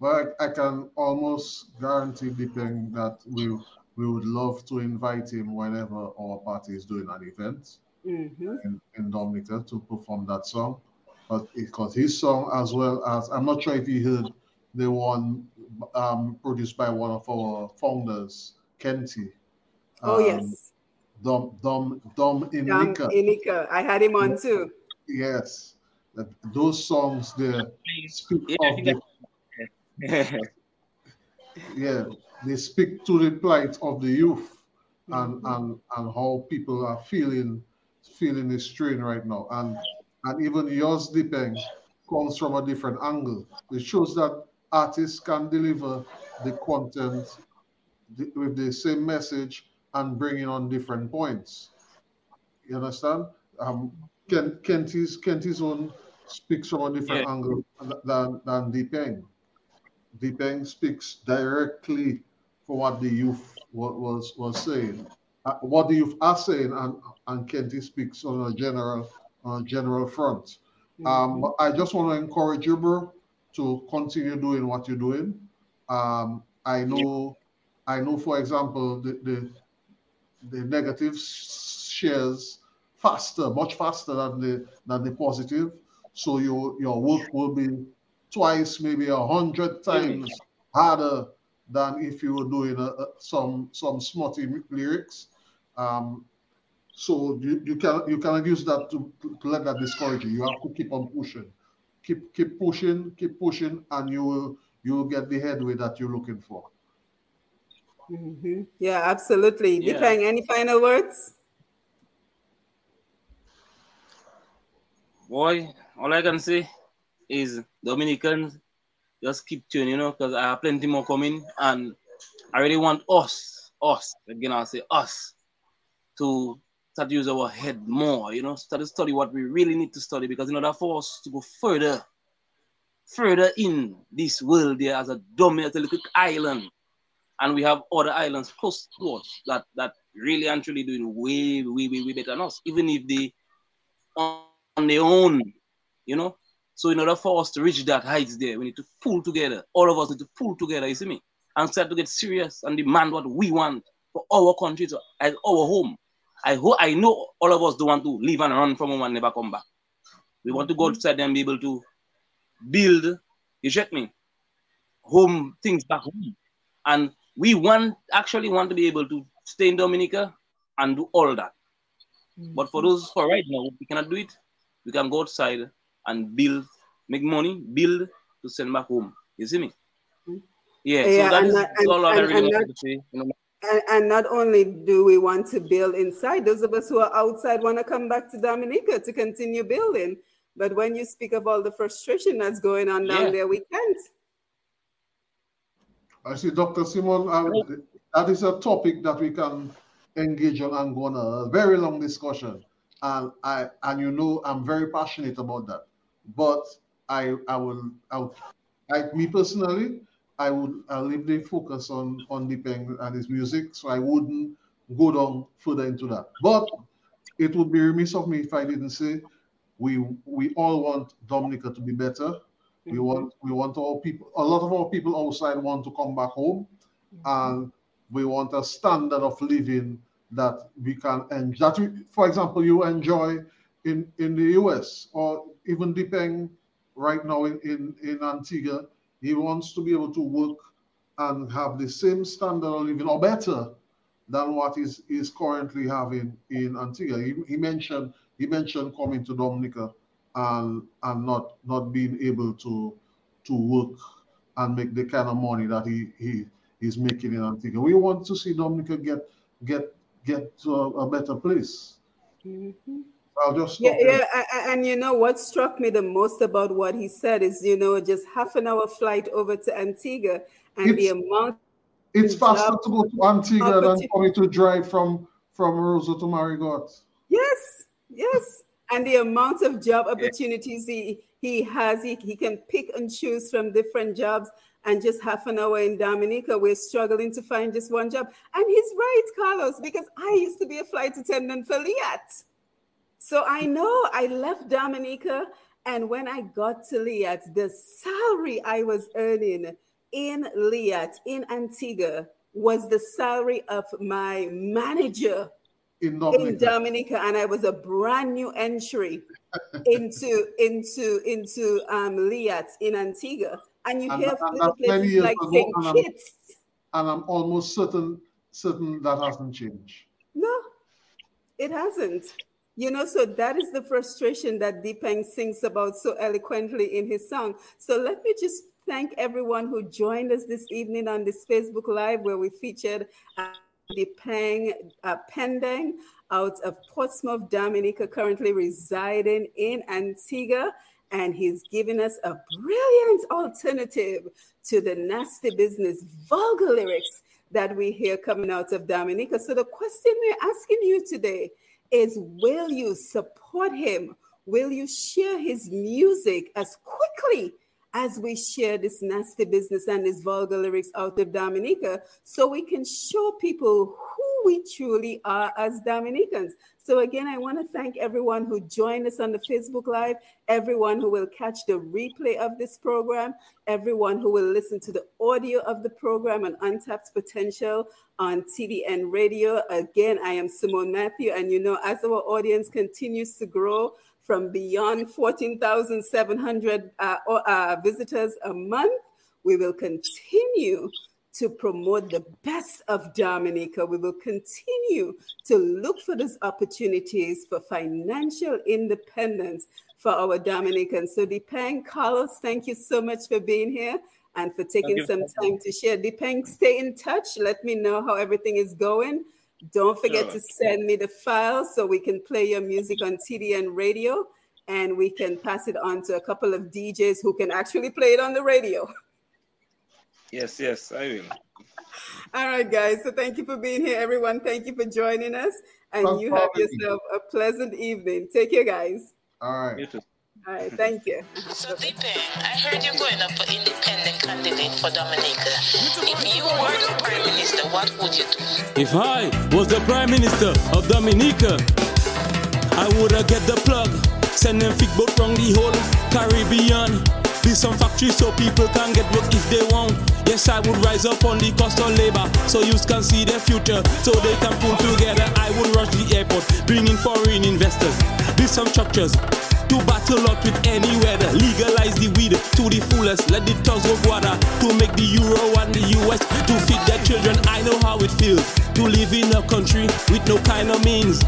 Speaker 6: Well, I, can almost guarantee Dipeng that we we would love to invite him whenever our party is doing an event
Speaker 2: Mhm.
Speaker 6: in, in Dominica to perform that song. But it's because his song, as well as I'm not sure if you heard the one um, produced by one of our founders, Kenty.
Speaker 2: Oh,
Speaker 6: um,
Speaker 2: yes.
Speaker 6: Dom Dom Dom
Speaker 2: Dom
Speaker 6: Inika.
Speaker 2: Inika. I had him on too.
Speaker 6: Yes. Those songs there speak
Speaker 5: Yeah,
Speaker 6: of the yeah, they speak to the plight of the youth and mm-hmm. and and how people are feeling feeling the strain right now. And and even yours Dipeng comes from a different angle. It shows that artists can deliver the content th- with the same message and bringing on different points. You understand? Um, Ken, Kenty's Kenty's own speaks from a different
Speaker 5: Yeah.
Speaker 6: angle than than Dipeng. Dipeng speaks directly for what the youth was was saying, uh, what the youth are saying, and and Kenty speaks on a general on a general front. Um, I just want to encourage you, bro, to continue doing what you're doing. Um, I know, I know, for example, the the, the negative shares faster, much faster than the than the positive. So your your work will be twice, maybe a hundred times harder than if you were doing a, a- some some smutty lyrics. Um, so you, you can you cannot use that to, to let that discourage you. You have to keep on pushing, keep keep pushing, keep pushing, and you will you will get the headway that you're looking for.
Speaker 2: Mhm. Yeah, absolutely.
Speaker 5: Yeah.
Speaker 2: Dipeng, any final words?
Speaker 5: Boy, all I can say is Dominicans just keep tuning, you know, because I have plenty more coming, and I really want us, us again. I'll say us to start to use our head more, you know, start to study what we really need to study, because in order for us to go further, further in this world, there as a dominant little island, and we have other islands close to us that that really and truly doing way, way, way, way better than us, even if they on on their own, you know. So in order for us to reach that heights there, we need to pull together. All of us need to pull together, you see me, and start to get serious and demand what we want for our country, to, as our home. I hope I know all of us don't want to leave and run from home and never come back. We want to go mm-hmm. outside and be able to build, you check me, home things back home. And we want actually want to be able to stay in Dominica and do all that. But for those for right now, we cannot do it. We can go outside and build, make money, build to send back home. You see me? Yeah,
Speaker 2: Yeah,
Speaker 5: so that
Speaker 2: and
Speaker 5: is
Speaker 2: that- and-
Speaker 5: all I really
Speaker 2: and
Speaker 5: wanted to say. You know,
Speaker 2: And, and not only do we want to build inside, those of us who are outside want to come back to Dominica to continue building. But when you speak of all the frustration that's going on down
Speaker 5: Yeah.
Speaker 2: there, we can't.
Speaker 6: I see, Dr. Simon, um, that is a topic that we can engage on and go on a very long discussion. And I and you know I'm very passionate about that. But I I will I, will- I me personally I would I leave the focus on on Dipeng and his music, so I wouldn't go down further into that. But it would be remiss of me if I didn't say we we all want Dominica to be better. We want we want our people. A lot of our people outside want to come back home, and we want a standard of living that we can and that we, for example, you enjoy in in the US or even Dipeng right now in, in, in Antigua. He wants to be able to work and have the same standard of living or better than what is is currently having in Antigua. He, he mentioned he mentioned coming to Dominica and and not not being able to to work and make the kind of money that he he is making in Antigua. We want to see Dominica get get get to a, a better place.
Speaker 2: Mm-hmm.
Speaker 6: I'll just
Speaker 2: Yeah,
Speaker 6: there.
Speaker 2: yeah, a- and you know what struck me the most about what he said is, you know, just half an hour flight over to Antigua and the
Speaker 6: It's-
Speaker 2: amount
Speaker 6: It's faster to go to Antigua than for me to drive from from Roseau to Marigot.
Speaker 2: Yes, yes. And the amount of job opportunities he, he has, he, he can pick and choose from different jobs. And just half an hour in Dominica, we're struggling to find just one job. And he's right, Carlos, because I used to be a flight attendant for Liat. So I know I left Dominica. And when I got to Liat, the salary I was earning in Liat, in Antigua, was the salary of my manager
Speaker 6: in
Speaker 2: in
Speaker 6: Dominica.
Speaker 2: Dominica, and I was a brand new entry into into into um Liat in Antigua. And you
Speaker 6: And-
Speaker 2: hear
Speaker 6: and
Speaker 2: little
Speaker 6: many
Speaker 2: places
Speaker 6: years
Speaker 2: like
Speaker 6: ago,
Speaker 2: St.
Speaker 6: and I'm-
Speaker 2: Kitts.
Speaker 6: and I'm almost certain certain that hasn't changed.
Speaker 2: No, it hasn't. You know, so that is the frustration that Deepeng sings about so eloquently in his song. So let me just thank everyone who joined us this evening on this Facebook Live where we featured Deepeng uh, Pendenque out of Portsmouth, Dominica, currently residing in Antigua. And he's given us a brilliant alternative to the nasty business, vulgar lyrics that we hear coming out of Dominica. So the question we're asking you today is will you support him? Will you share his music as quickly as we share this nasty business and this vulgar lyrics out of Dominica so we can show people who we truly are as Dominicans? So, again, I want to thank everyone who joined us on the Facebook Live, everyone who will catch the replay of this program, everyone who will listen to the audio of the program on Untapped Potential on TDN Radio. Again, I am Simone Matthew, and you know, as our audience continues to grow from beyond 14,700 uh, uh, visitors a month, we will continue to promote the best of Dominica. We will continue to look for those opportunities for financial independence for our Dominicans. So, Depeng, Carlos, thank you so much for being here and for taking some time to share. Depeng, stay in touch. Let me know how everything is going. Don't forget
Speaker 5: Sure.
Speaker 2: to send me the file so we can play your music on TDN radio and we can pass it on to a couple of DJs who can actually play it on the radio.
Speaker 5: Yes, yes, I will.
Speaker 2: All right, guys. So thank you for being here, everyone. Thank you for joining us. And
Speaker 6: Thanks
Speaker 2: you have yourself a pleasant evening. Take care, guys.
Speaker 6: All right.
Speaker 5: You.
Speaker 2: All right. Thank you.
Speaker 3: So Deepen, I heard you're going up for independent candidate for Dominica. If you were the prime minister, what would you do?
Speaker 4: If I was the Prime Minister of Dominica, I would have get the plug, send them big boat from the whole Caribbean. Build some factories so people can get work if they want. Yes, I would rise up on the cost of labor so youth can see their future, so they can pull together. I would rush the airport, bring in foreign investors, build some structures to battle out with any weather. Legalize the weed to the fullest. Let the thugs go water to make the euro and the US to feed their children. I know how it feels to live in a country with no kind of means.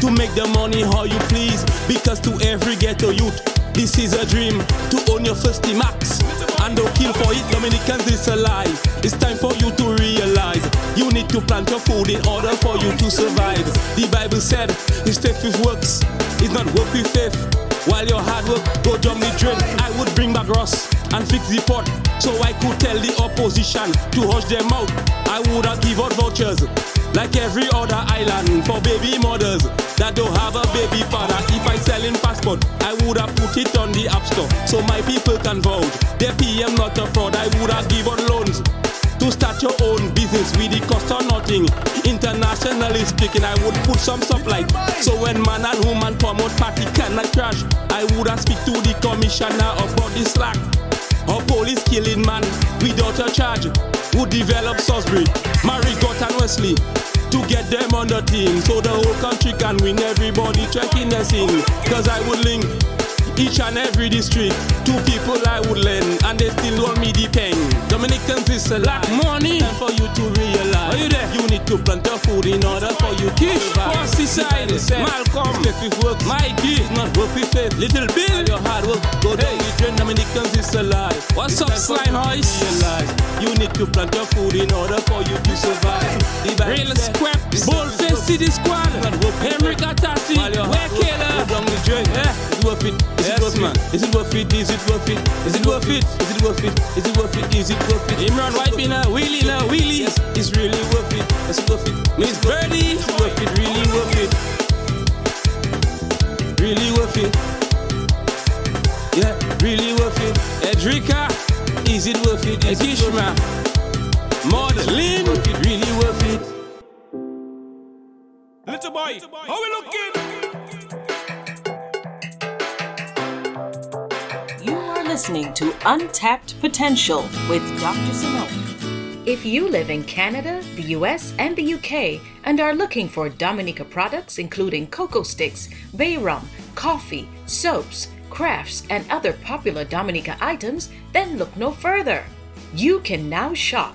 Speaker 4: To make the money how you please. Because to every ghetto youth, this is a dream to own your first max. And don't kill for it, Dominicans, it's a lie. It's time for you to realize you need to plant your food in order for you to survive. The Bible said, "It's faith with works it's not work with faith. While your hard work go down the drain, I would bring back Ross and fix the pot so I could tell the opposition to hush their mouth. I would have give out vouchers like every other island for baby mothers that don't have a baby father. If I sell in passport, I would have put it on the app store so my people can vote. Their PM not a fraud. I would have give out loans to start your own business with the cost of nothing. Internationally speaking, I would put some like so when man and woman promote party cannot crash. I would speak to the commissioner about the slack. Or police killing man without a charge. Would develop Salisbury, Marigot and Wesley to get them on the team so the whole country can win. Everybody checking the scene. Cause I would link each and every district. Two people I would lend, and they still want me depend. Dominicans is a lack money for you to realize. Are you there? You need to plant your food in order for you to survive. Poor society said, Malcolm, if it works, Mikey, it's not worth it, faith. Little Bill, and your hard work, go hey. down the drain, Dominicans is alive. What's up, slime hoist? You need to plant your food in order for you to survive. Real scrap, bold face city squad, Henry Katati, where Kayla? Go down the drain, yeah. It's worth it, is yes, it worth man. it? Is it worth it? Is it worth it? Is it worth it? Is it worth it? Is it worth it? Is it worth it? Imran wiping a wheelie, a wheelie. It's really worth it. It's worth it. Miss Birdie, it's worth it. Really worth it. Really worth it. Yeah, really worth it. Edrica, is it worth it? Ekishma, Maudlin, really worth it. Little boy, how we looking?
Speaker 8: You are listening to Untapped Potential with Dr. Simone. If you live in Canada, the US, and the UK and are looking for Dominica products including cocoa sticks, bay rum, coffee, soaps, crafts, and other popular Dominica items, then look no further. You can now shop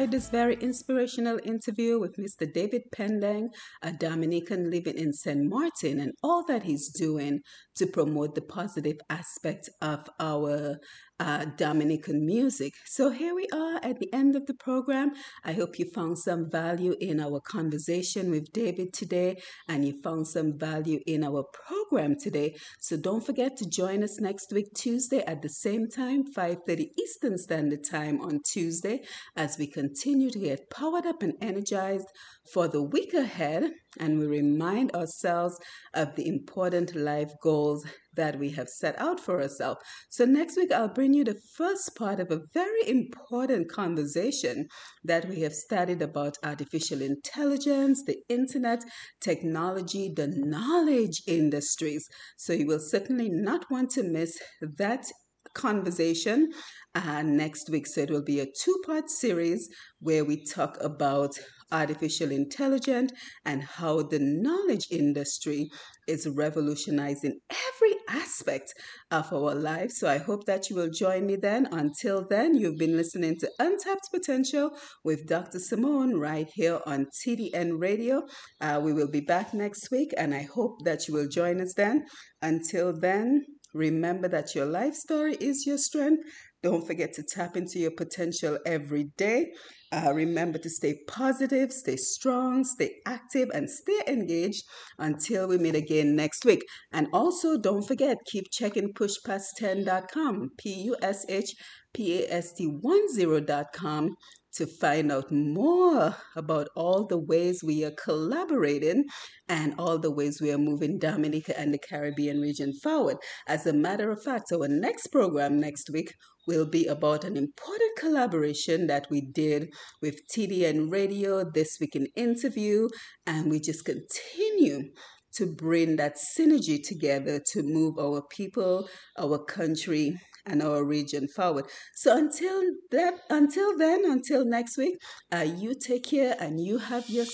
Speaker 2: Enjoyed this very inspirational interview with Mr. David Pendenque, a Dominican living in St. Martin, and all that he's doing to promote the positive aspect of our uh, Dominican music. So here we are at the end of the program. I hope you found some value in our conversation with David today and you found some value in our program today. So don't forget to join us next week, Tuesday at the same time, 5.30 Eastern Standard Time on Tuesday as we continue to get powered up and energized for the week ahead and we remind ourselves of the important life goals that we have set out for ourselves. So, next week, I'll bring you the first part of a very important conversation that we have studied about artificial intelligence, the internet, technology, the knowledge industries. So, you will certainly not want to miss that conversation uh, next week. So, it will be a two part series where we talk about artificial intelligence and how the knowledge industry is revolutionizing every aspect of our life. So I hope that you will join me then. Until then, you've been listening to Untapped Potential with Dr. Simone right here on TDN Radio. Uh, we will be back next week, and I hope that you will join us then. Until then, remember that your life story is your strength. Don't forget to tap into your potential every day. Uh, remember to stay positive, stay strong, stay active, and stay engaged until we meet again next week. And also, don't forget, keep checking pushpast10.com, P U S H P A S T 10.com to find out more about all the ways we are collaborating and all the ways we are moving Dominica and the Caribbean region forward. As a matter of fact, our next program next week will be about an important collaboration that we did with TDN Radio this week in interview, and we just continue to bring that synergy together to move our people, our country, and our region forward. So until that, until then, until next week, uh, you take care and you have your